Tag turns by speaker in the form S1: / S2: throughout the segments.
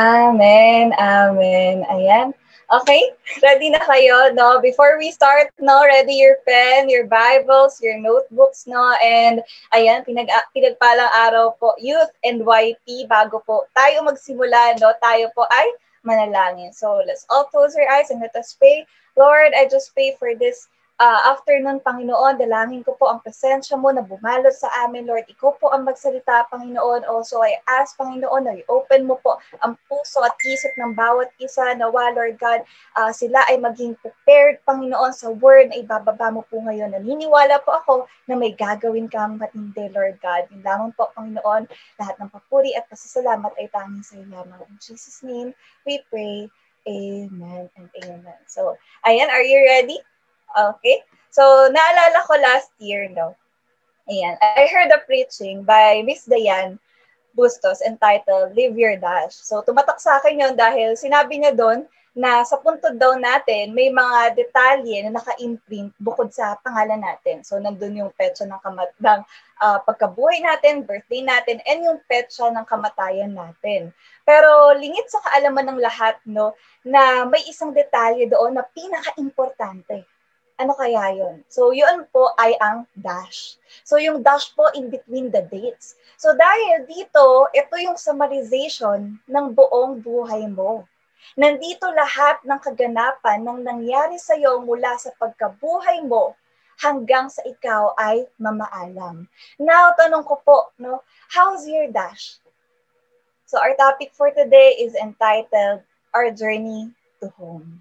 S1: Amen, amen. Ayan. Okay, ready na kayo, no? Before we start, no, ready your pen, your Bibles, your notebooks, no? And ayan, pinag pinagpalang araw po, Youth and YP, bago po tayo magsimula, no? Tayo po ay manalangin. So let's all close our eyes and let us pray. Lord, I just pray for this uh, after nun, Panginoon, dalangin ko po ang presensya mo na bumalot sa amin, Lord. Ikaw po ang magsalita, Panginoon. Also, I ask, Panginoon, na i-open mo po ang puso at isip ng bawat isa. Nawa, Lord God, uh, sila ay maging prepared, Panginoon, sa word na ibababa mo po ngayon. Naniniwala po ako na may gagawin kang matindi, Lord God. Yung lamang po, Panginoon, lahat ng papuri at pasasalamat ay tanging sa iyo lamang. In Jesus' name, we pray. Amen and amen. So, ayan, are you ready? Okay? So, naalala ko last year, no? Ayan. I heard a preaching by Miss Diane Bustos entitled Live Your Dash. So, tumatak sa akin yun dahil sinabi niya doon na sa puntod daw natin, may mga detalye na naka-imprint bukod sa pangalan natin. So, nandun yung petsa ng, kamat ng uh, pagkabuhay natin, birthday natin, and yung petsa ng kamatayan natin. Pero lingit sa kaalaman ng lahat, no, na may isang detalye doon na pinaka-importante ano kaya yon? So, yun po ay ang dash. So, yung dash po in between the dates. So, dahil dito, ito yung summarization ng buong buhay mo. Nandito lahat ng kaganapan ng nangyari sa iyo mula sa pagkabuhay mo hanggang sa ikaw ay mamaalam. Now, tanong ko po, no, how's your dash? So, our topic for today is entitled Our Journey to Home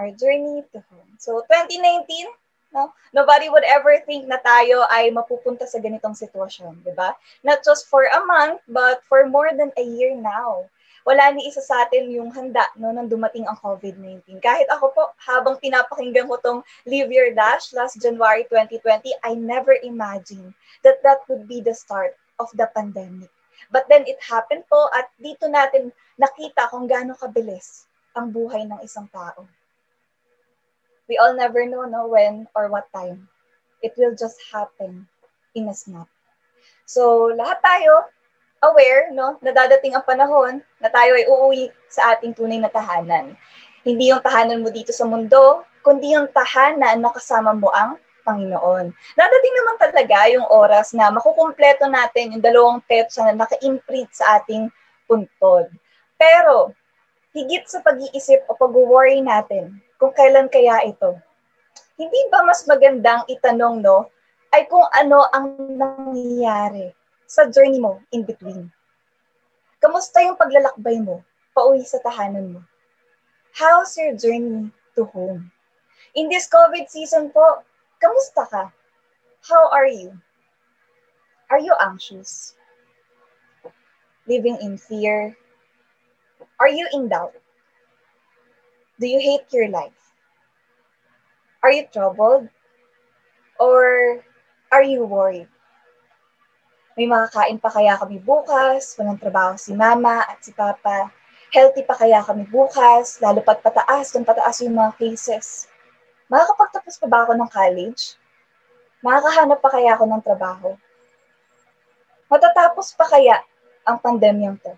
S1: our journey to home. So 2019, no? Nobody would ever think na tayo ay mapupunta sa ganitong sitwasyon, 'di ba? Not just for a month, but for more than a year now. Wala ni isa sa atin yung handa no nang dumating ang COVID-19. Kahit ako po, habang pinapakinggan ko tong Live Your Dash last January 2020, I never imagined that that would be the start of the pandemic. But then it happened po at dito natin nakita kung gaano kabilis ang buhay ng isang tao we all never know no when or what time. It will just happen in a snap. So, lahat tayo aware, no, na dadating ang panahon na tayo ay uuwi sa ating tunay na tahanan. Hindi yung tahanan mo dito sa mundo, kundi yung tahanan na kasama mo ang Panginoon. Dadating naman talaga yung oras na makukumpleto natin yung dalawang petsa na naka-imprint sa ating puntod. Pero, higit sa pag-iisip o pag-worry natin, kung kailan kaya ito. Hindi ba mas magandang itanong, no, ay kung ano ang nangyayari sa journey mo in between. Kamusta yung paglalakbay mo pauwi sa tahanan mo? How's your journey to home? In this COVID season po, kamusta ka? How are you? Are you anxious? Living in fear? Are you in doubt? Do you hate your life? Are you troubled? Or are you worried? May makakain pa kaya kami bukas? Walang trabaho si mama at si papa? Healthy pa kaya kami bukas? Lalo pat pataas kung pataas yung mga cases. Makakapagtapos pa ba ako ng college? Makakahanap pa kaya ako ng trabaho? Matatapos pa kaya ang pandemyang to?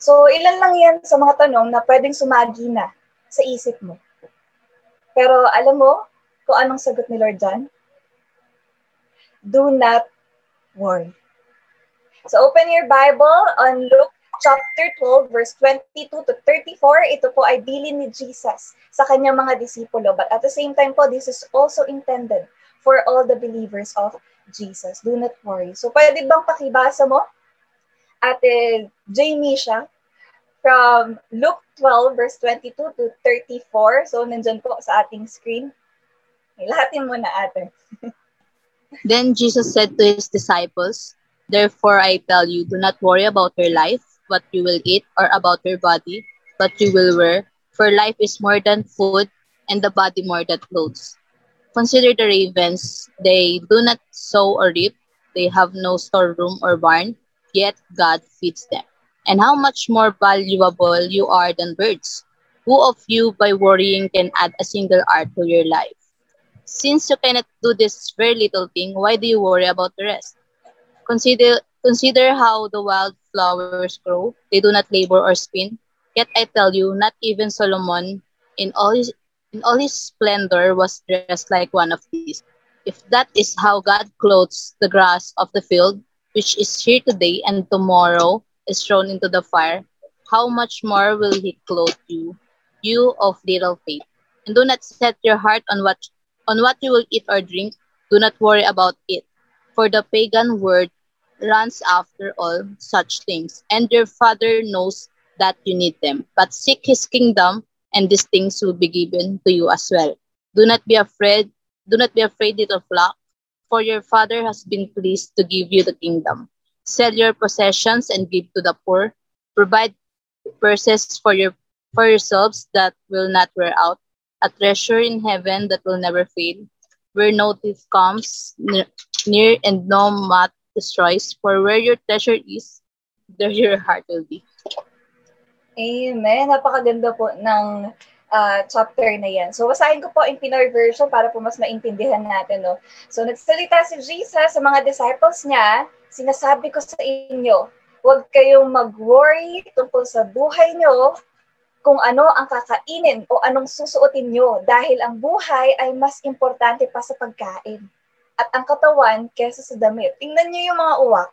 S1: So, ilan lang yan sa mga tanong na pwedeng sumagi na sa isip mo. Pero alam mo kung anong sagot ni Lord John? Do not worry. So open your Bible on Luke chapter 12, verse 22 to 34. Ito po ay bilin ni Jesus sa kanyang mga disipulo. But at the same time po, this is also intended for all the believers of Jesus. Do not worry. So pwede bang pakibasa mo? Ate Jamie siya from Luke 12, verse 22 to 34. So, nandyan po sa ating screen. Lahatin mo na ate.
S2: then Jesus said to his disciples, Therefore I tell you, do not worry about your life, what you will eat, or about your body, what you will wear. For life is more than food, and the body more than clothes. Consider the ravens. They do not sow or reap. They have no storeroom or barn, yet God feeds them and how much more valuable you are than birds. Who of you, by worrying, can add a single hour to your life? Since you cannot do this very little thing, why do you worry about the rest? Consider, Consider how the wild flowers grow. They do not labor or spin. Yet I tell you, not even Solomon in all his in all his splendor was dressed like one of these. If that is how God clothes the grass of the field, which is here today and tomorrow is thrown into the fire, how much more will he clothe you, you of little faith? And do not set your heart on what on what you will eat or drink. Do not worry about it, for the pagan world runs after all such things, and your Father knows that you need them. But seek his kingdom, and these things will be given to you as well. Do not be afraid. Do not be afraid, little flock, for your Father has been pleased to give you the kingdom. Sell your possessions and give to the poor. Provide purses for your for yourselves that will not wear out, a treasure in heaven that will never fade, where no thief comes near, near and no moth destroys. For where your treasure is, there your heart will be.
S1: Amen. Napakaganda po ng uh, chapter na yan. So, basahin ko po in Pinoy version para po mas maintindihan natin. No? So, nagsalita si Jesus sa mga disciples niya, sinasabi ko sa inyo, huwag kayong mag-worry tungkol sa buhay nyo kung ano ang kakainin o anong susuotin nyo dahil ang buhay ay mas importante pa sa pagkain at ang katawan kesa sa damit. Tingnan niyo yung mga uwak.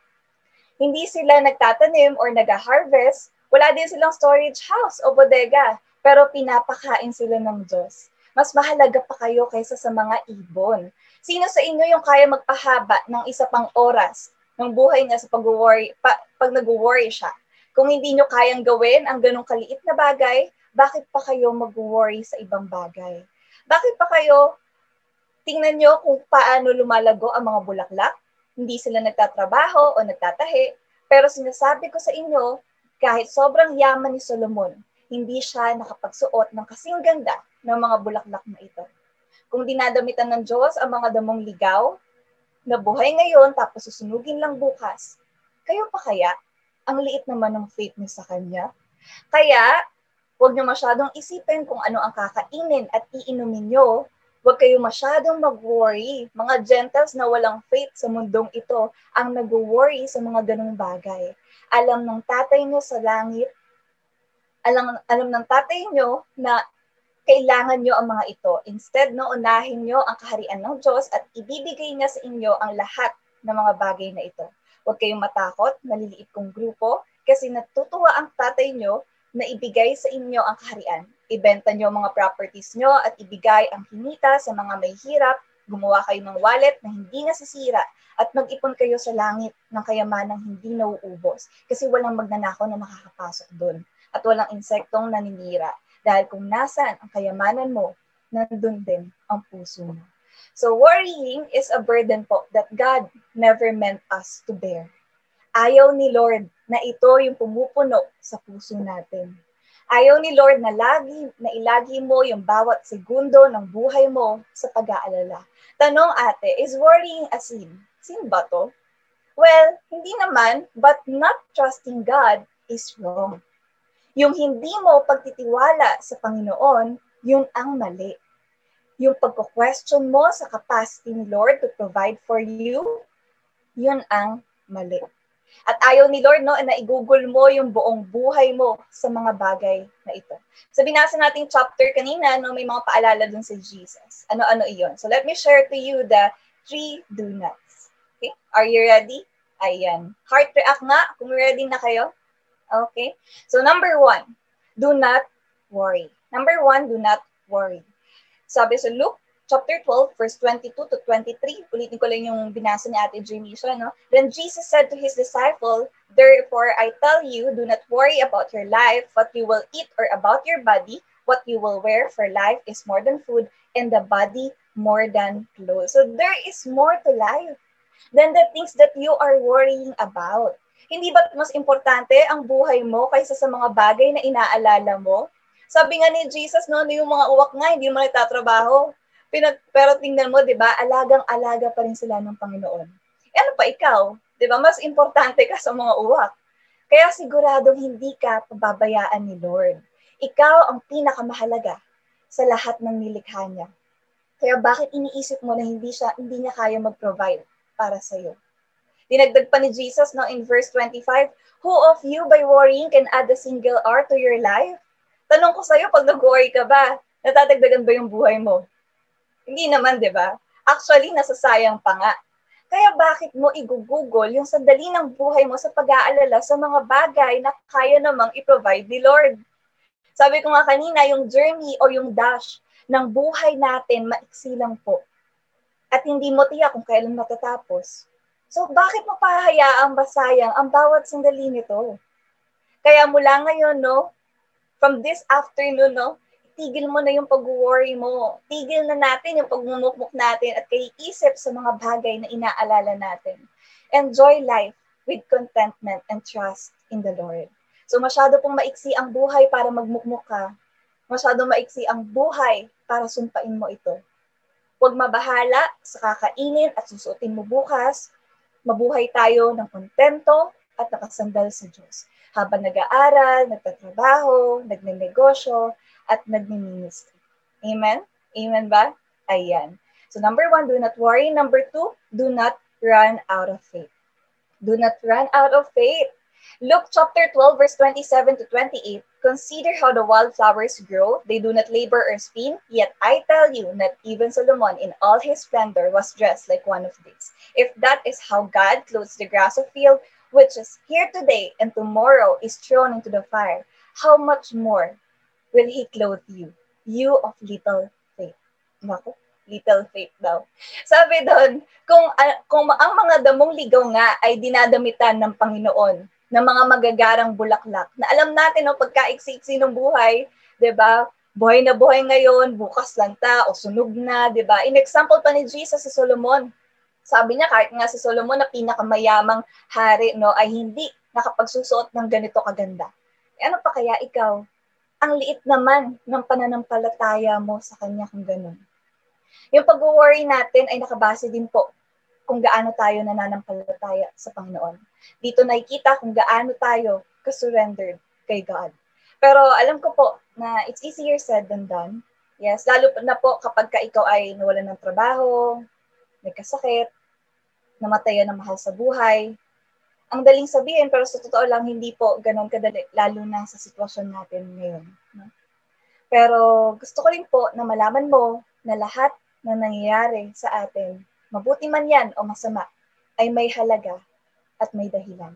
S1: Hindi sila nagtatanim or nag-harvest. Wala din silang storage house o bodega. Pero pinapakain sila ng Diyos. Mas mahalaga pa kayo kaysa sa mga ibon. Sino sa inyo yung kaya magpahaba ng isa pang oras ng buhay niya sa pag-worry, pa, pag nag-worry siya? Kung hindi nyo kayang gawin ang ganong kaliit na bagay, bakit pa kayo mag-worry sa ibang bagay? Bakit pa kayo tingnan nyo kung paano lumalago ang mga bulaklak. Hindi sila nagtatrabaho o nagtatahi. Pero sinasabi ko sa inyo, kahit sobrang yaman ni Solomon, hindi siya nakapagsuot ng kasing ganda ng mga bulaklak na ito. Kung dinadamitan ng Diyos ang mga damong ligaw, na buhay ngayon tapos susunugin lang bukas, kayo pa kaya? Ang liit naman ng faith niyo sa Kanya. Kaya, huwag niyo masyadong isipin kung ano ang kakainin at iinumin niyo Huwag kayong masyadong mag-worry. Mga gentles na walang faith sa mundong ito ang nag-worry sa mga ganong bagay. Alam ng tatay nyo sa langit, alam, alam ng tatay nyo na kailangan nyo ang mga ito. Instead, no, unahin nyo ang kaharian ng Diyos at ibibigay niya sa inyo ang lahat ng mga bagay na ito. Huwag kayong matakot, maliliit kong grupo, kasi natutuwa ang tatay nyo na ibigay sa inyo ang kaharian ibenta nyo mga properties nyo at ibigay ang kinita sa mga may hirap, gumawa kayo ng wallet na hindi nasisira at mag-ipon kayo sa langit ng kayamanang hindi nauubos kasi walang magnanakaw na makakapasok doon at walang insektong naninira dahil kung nasan ang kayamanan mo, nandun din ang puso mo. So worrying is a burden po that God never meant us to bear. Ayaw ni Lord na ito yung pumupuno sa puso natin. Ayaw ni Lord na lagi na ilagi mo yung bawat segundo ng buhay mo sa pag-aalala. Tanong ate, is worrying a sin? Sin ba to? Well, hindi naman, but not trusting God is wrong. Yung hindi mo pagtitiwala sa Panginoon, yun ang mali. Yung pagko-question mo sa capacity ni Lord to provide for you, yun ang mali. At ayaw ni Lord no, na igugol mo yung buong buhay mo sa mga bagay na ito. So binasa natin chapter kanina, no, may mga paalala dun sa Jesus. Ano-ano iyon. So let me share to you the three do nots. Okay? Are you ready? Ayan. Heart react nga kung ready na kayo. Okay? So number one, do not worry. Number one, do not worry. Sabi sa Luke chapter 12, verse 22 to 23. Ulitin ko lang yung binasa ni Ate Jamisha, no? Then Jesus said to his disciple, Therefore, I tell you, do not worry about your life, what you will eat, or about your body, what you will wear, for life is more than food, and the body more than clothes. So there is more to life than the things that you are worrying about. Hindi ba mas importante ang buhay mo kaysa sa mga bagay na inaalala mo? Sabi nga ni Jesus, no, yung mga uwak nga, hindi mo nagtatrabaho Pinag, pero tingnan mo, di ba, alagang-alaga pa rin sila ng Panginoon. E ano pa ikaw? Di ba, mas importante ka sa mga uwak. Kaya siguradong hindi ka pababayaan ni Lord. Ikaw ang pinakamahalaga sa lahat ng nilikha niya. Kaya bakit iniisip mo na hindi siya hindi niya kaya mag-provide para sa iyo? Dinagdag pa ni Jesus no, in verse 25, Who of you by worrying can add a single hour to your life? Tanong ko sa'yo, pag nag-worry ka ba, natadagdagan ba yung buhay mo? Hindi naman, di ba? Actually, nasasayang pa nga. Kaya bakit mo igugugol yung sandali ng buhay mo sa pag-aalala sa mga bagay na kaya namang i-provide ni Lord? Sabi ko nga kanina, yung journey o yung dash ng buhay natin, maiksi lang po. At hindi mo tiyak kung kailan matatapos. So bakit mo pahayaang basayang ang bawat sandali nito? Kaya mula ngayon, no, from this afternoon, no, tigil mo na yung pag-worry mo. Tigil na natin yung pagmumukmuk natin at kaiisip sa mga bagay na inaalala natin. Enjoy life with contentment and trust in the Lord. So masyado pong maiksi ang buhay para magmukmuk ka. Masyado maiksi ang buhay para sumpain mo ito. Huwag mabahala sa kakainin at susuotin mo bukas mabuhay tayo ng kontento at nakasandal sa Diyos. Habang nag-aaral, nagtatrabaho, nagnenegosyo, at nagniministry. Amen? Amen ba? Ayan. So number one, do not worry. Number two, do not run out of faith. Do not run out of faith. Luke chapter 12, verse 27 to 28. Consider how the wildflowers grow. They do not labor or spin. Yet I tell you that even Solomon in all his splendor was dressed like one of these. If that is how God clothes the grass of field, which is here today and tomorrow is thrown into the fire, how much more will He clothe you, you of little faith? Naku, little faith daw. Sabi doon, kung, uh, kung ang mga damong ligaw nga ay dinadamitan ng Panginoon, ng mga magagarang bulaklak. Na alam natin, no, pagkaiksi-iksi ng buhay, di ba? Buhay na buhay ngayon, bukas lang ta, o sunog na, di ba? In example pa ni Jesus si Solomon. Sabi niya, kahit nga si Solomon na pinakamayamang hari, no, ay hindi nakapagsusuot ng ganito kaganda. E ano pa kaya ikaw? Ang liit naman ng pananampalataya mo sa kanya kung ganun. Yung pag-worry natin ay nakabase din po kung gaano tayo nananampalataya sa Panginoon. Dito nakikita kung gaano tayo kasurrendered kay God. Pero alam ko po na it's easier said than done. Yes, lalo na po kapag ka ikaw ay nawalan ng trabaho, may kasakit, namatayan ng mahal sa buhay. Ang daling sabihin, pero sa totoo lang, hindi po ganun kadali, lalo na sa sitwasyon natin ngayon. No? Pero gusto ko rin po na malaman mo na lahat na nangyayari sa atin mabuti man yan o masama, ay may halaga at may dahilan.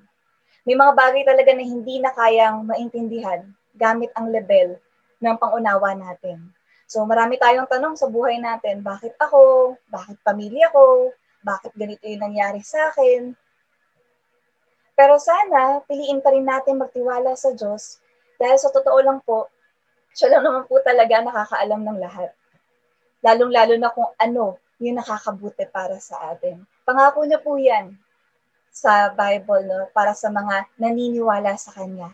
S1: May mga bagay talaga na hindi na kayang maintindihan gamit ang level ng pangunawa natin. So marami tayong tanong sa buhay natin, bakit ako? Bakit pamilya ko? Bakit ganito yung nangyari sa akin? Pero sana, piliin pa rin natin magtiwala sa Diyos dahil sa totoo lang po, siya lang naman po talaga nakakaalam ng lahat. Lalong-lalo na kung ano yung nakakabuti para sa atin. Pangako niya po yan sa Bible no, para sa mga naniniwala sa Kanya.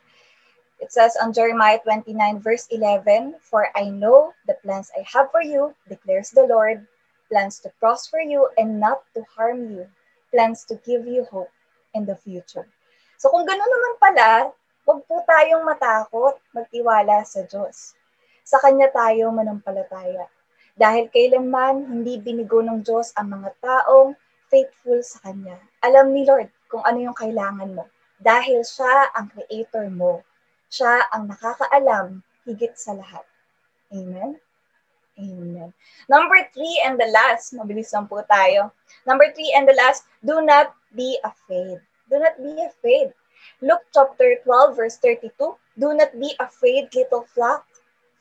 S1: It says on Jeremiah 29 verse 11, For I know the plans I have for you, declares the Lord, plans to prosper you and not to harm you, plans to give you hope in the future. So kung gano'n naman pala, huwag po tayong matakot, magtiwala sa Diyos. Sa Kanya tayo manampalataya. Dahil kailanman hindi binigo ng Diyos ang mga taong faithful sa Kanya. Alam ni Lord kung ano yung kailangan mo. Dahil siya ang creator mo. Siya ang nakakaalam higit sa lahat. Amen? Amen. Number three and the last, mabilis lang po tayo. Number three and the last, do not be afraid. Do not be afraid. Luke chapter 12 verse 32, do not be afraid, little flock,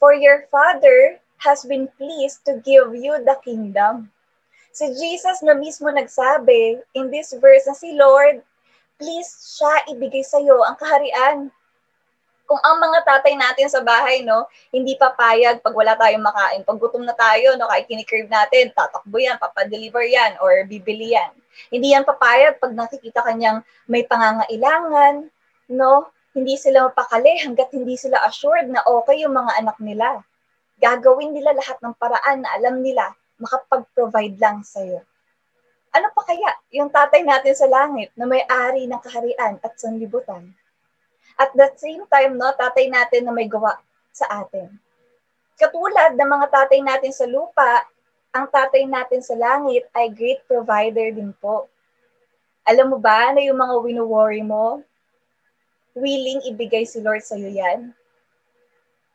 S1: for your Father has been pleased to give you the kingdom. Si Jesus na mismo nagsabi in this verse na si Lord, please siya ibigay sa iyo ang kaharian. Kung ang mga tatay natin sa bahay, no, hindi papayag pag wala tayong makain. Pag gutom na tayo, no, kahit kinikrave natin, tatakbo yan, papadeliver yan, or bibili yan. Hindi yan papayag pag nakikita kanyang may pangangailangan, no, hindi sila mapakali hanggat hindi sila assured na okay yung mga anak nila gagawin nila lahat ng paraan na alam nila makapag-provide lang sa'yo. Ano pa kaya yung tatay natin sa langit na may-ari ng kaharian at sanlibutan? At the same time, no, tatay natin na may gawa sa atin. Katulad ng mga tatay natin sa lupa, ang tatay natin sa langit ay great provider din po. Alam mo ba na yung mga wino-worry mo, willing ibigay si Lord sa'yo yan?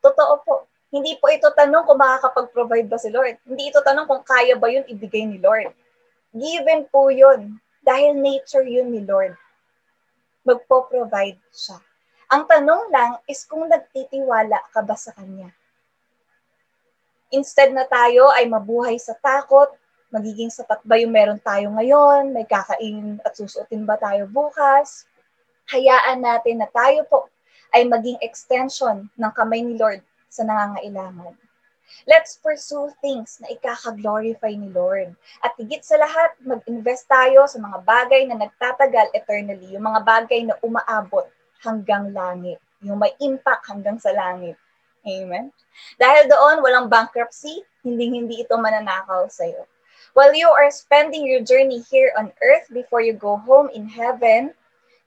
S1: Totoo po. Hindi po ito tanong kung makakapag-provide ba si Lord. Hindi ito tanong kung kaya ba yun ibigay ni Lord. Given po yun. Dahil nature yun ni Lord. Magpo-provide siya. Ang tanong lang is kung nagtitiwala ka ba sa Kanya. Instead na tayo ay mabuhay sa takot, magiging sapat ba yung meron tayo ngayon? May kakain at susuotin ba tayo bukas? Hayaan natin na tayo po ay maging extension ng kamay ni Lord sa nangangailangan. Let's pursue things na ikaka-glorify ni Lord. At higit sa lahat, mag-invest tayo sa mga bagay na nagtatagal eternally, yung mga bagay na umaabot hanggang langit, yung may impact hanggang sa langit. Amen? Dahil doon, walang bankruptcy, hindi-hindi ito mananakaw sa'yo. While you are spending your journey here on earth before you go home in heaven,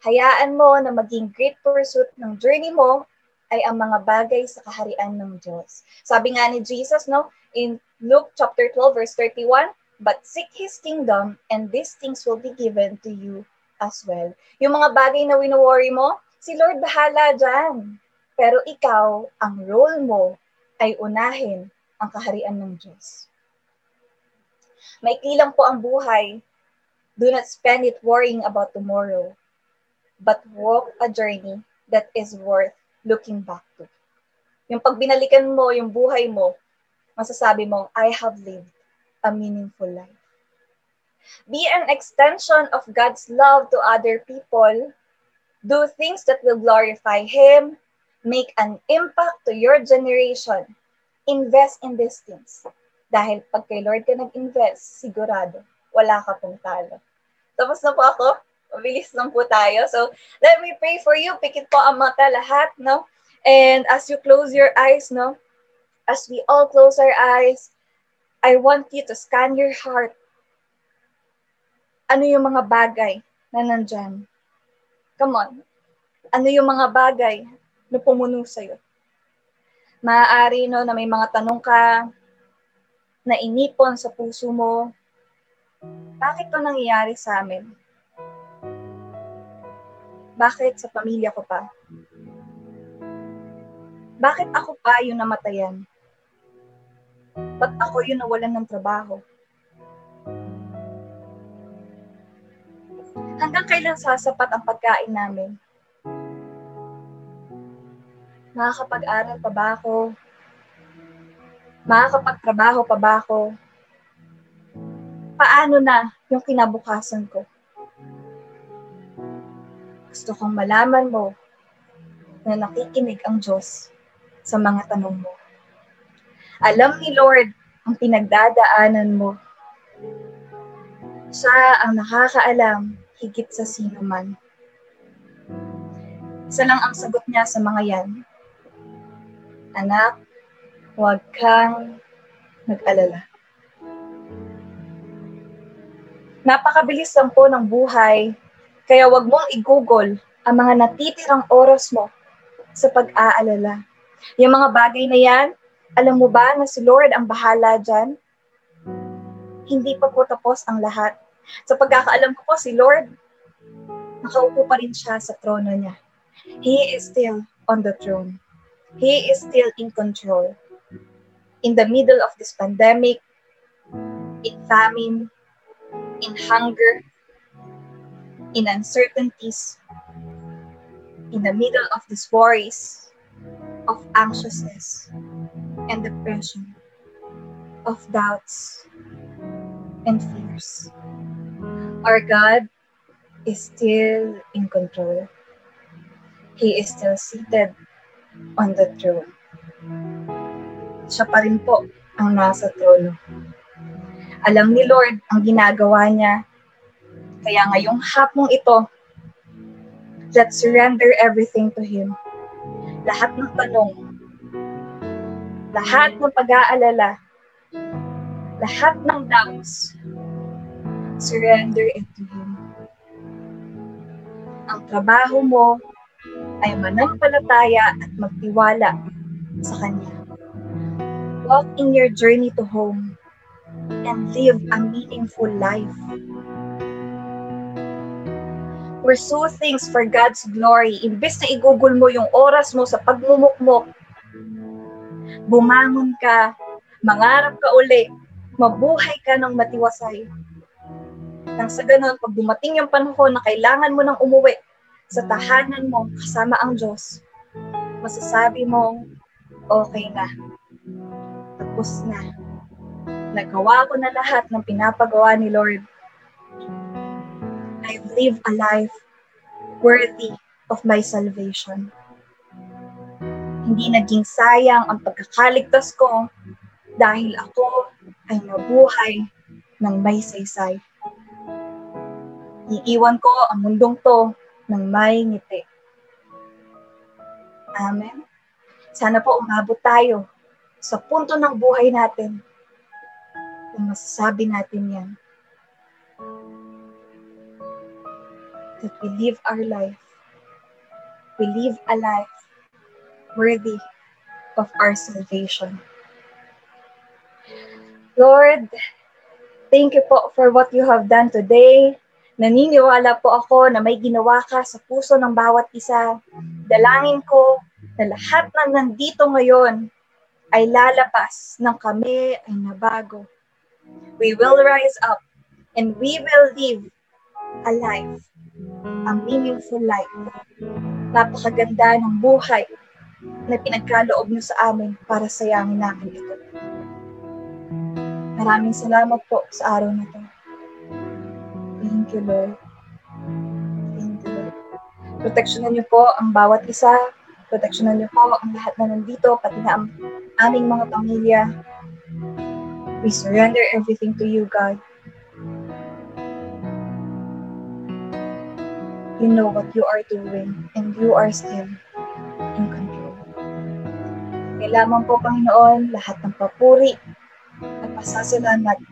S1: hayaan mo na maging great pursuit ng journey mo ay ang mga bagay sa kaharian ng Diyos. Sabi nga ni Jesus, no, in Luke chapter 12 verse 31, but seek His kingdom and these things will be given to you as well. Yung mga bagay na wino-worry mo, si Lord bahala dyan. Pero ikaw, ang role mo ay unahin ang kaharian ng Diyos. Maikli lang po ang buhay. Do not spend it worrying about tomorrow, but walk a journey that is worth looking back to. Yung pag binalikan mo yung buhay mo, masasabi mo, I have lived a meaningful life. Be an extension of God's love to other people. Do things that will glorify Him. Make an impact to your generation. Invest in these things. Dahil pag kay Lord ka nag-invest, sigurado, wala ka pong talo. Tapos na po ako. Mabilis lang po tayo. So, let me pray for you. Pikit po ang mata lahat, no? And as you close your eyes, no? As we all close our eyes, I want you to scan your heart. Ano yung mga bagay na nandyan? Come on. Ano yung mga bagay na pumuno sa'yo? Maaari, no, na may mga tanong ka, na inipon sa puso mo, bakit to nangyayari sa amin? Bakit sa pamilya ko pa? Bakit ako pa yung namatayan? Ba't ako yung nawalan ng trabaho? Hanggang kailan sasapat ang pagkain namin? Makakapag-aral pa ba ako? Makakapagtrabaho pa ba ako? Paano na yung kinabukasan ko? Gusto kong malaman mo na nakikinig ang Diyos sa mga tanong mo. Alam ni Lord ang pinagdadaanan mo. Siya ang nakakaalam higit sa sino man. Isa lang ang sagot niya sa mga yan. Anak, Huwag kang nag-alala. Napakabilis lang po ng buhay, kaya wag mong i-google ang mga natitirang oras mo sa pag-aalala. Yung mga bagay na yan, alam mo ba na si Lord ang bahala dyan? Hindi pa po tapos ang lahat. Sa pagkakaalam ko po, si Lord, nakaupo pa rin siya sa trono niya. He is still on the throne. He is still in control in the middle of this pandemic, in famine, in hunger, in uncertainties, in the middle of these worries, of anxiousness and depression, of doubts and fears. Our God is still in control. He is still seated on the throne siya pa rin po ang nasa trono. Alam ni Lord ang ginagawa niya. Kaya ngayong hapong ito, let's surrender everything to Him. Lahat ng tanong, lahat ng pag-aalala, lahat ng doubts, surrender it to Him. Ang trabaho mo ay manampalataya at magtiwala sa Kanya. Walk in your journey to home and live a meaningful life. Pursue things for God's glory. Imbes na igugol mo yung oras mo sa pagmumukmok, bumangon ka, mangarap ka uli, mabuhay ka ng matiwasay. Nang sa ganun, pag dumating yung panahon na kailangan mo nang umuwi sa tahanan mo kasama ang Diyos, masasabi mo, okay na. Tapos na. Nagawa ko na lahat ng pinapagawa ni Lord. I've lived a life worthy of my salvation. Hindi naging sayang ang pagkakaligtas ko dahil ako ay nabuhay ng may saysay. Iiwan ko ang mundong to ng may ngiti. Amen. Sana po umabot tayo sa punto ng buhay natin na masasabi natin yan. That we live our life. We live a life worthy of our salvation. Lord, thank you po for what you have done today. Naniniwala po ako na may ginawa ka sa puso ng bawat isa. Dalangin ko na lahat ng nandito ngayon ay lalapas ng kami ay nabago. We will rise up and we will live a life, a meaningful life. Napakaganda ng buhay na pinagkaloob niyo sa amin para sayangin namin ito. Maraming salamat po sa araw na to. Thank you, Lord. Thank you, Lord. Proteksyonan niyo po ang bawat isa. Proteksyonan niyo po ang lahat na nandito, pati na ang aming mga pamilya. We surrender everything to you, God. You know what you are doing and you are still in control. Kailangan po, Panginoon, lahat ng papuri at pasasalamat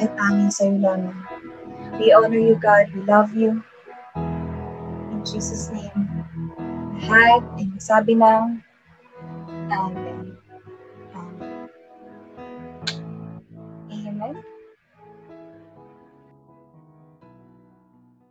S1: ay tanging sa iyo lamang. We honor you, God. We love you. In Jesus' name. Lahat ay sabi ng Amen.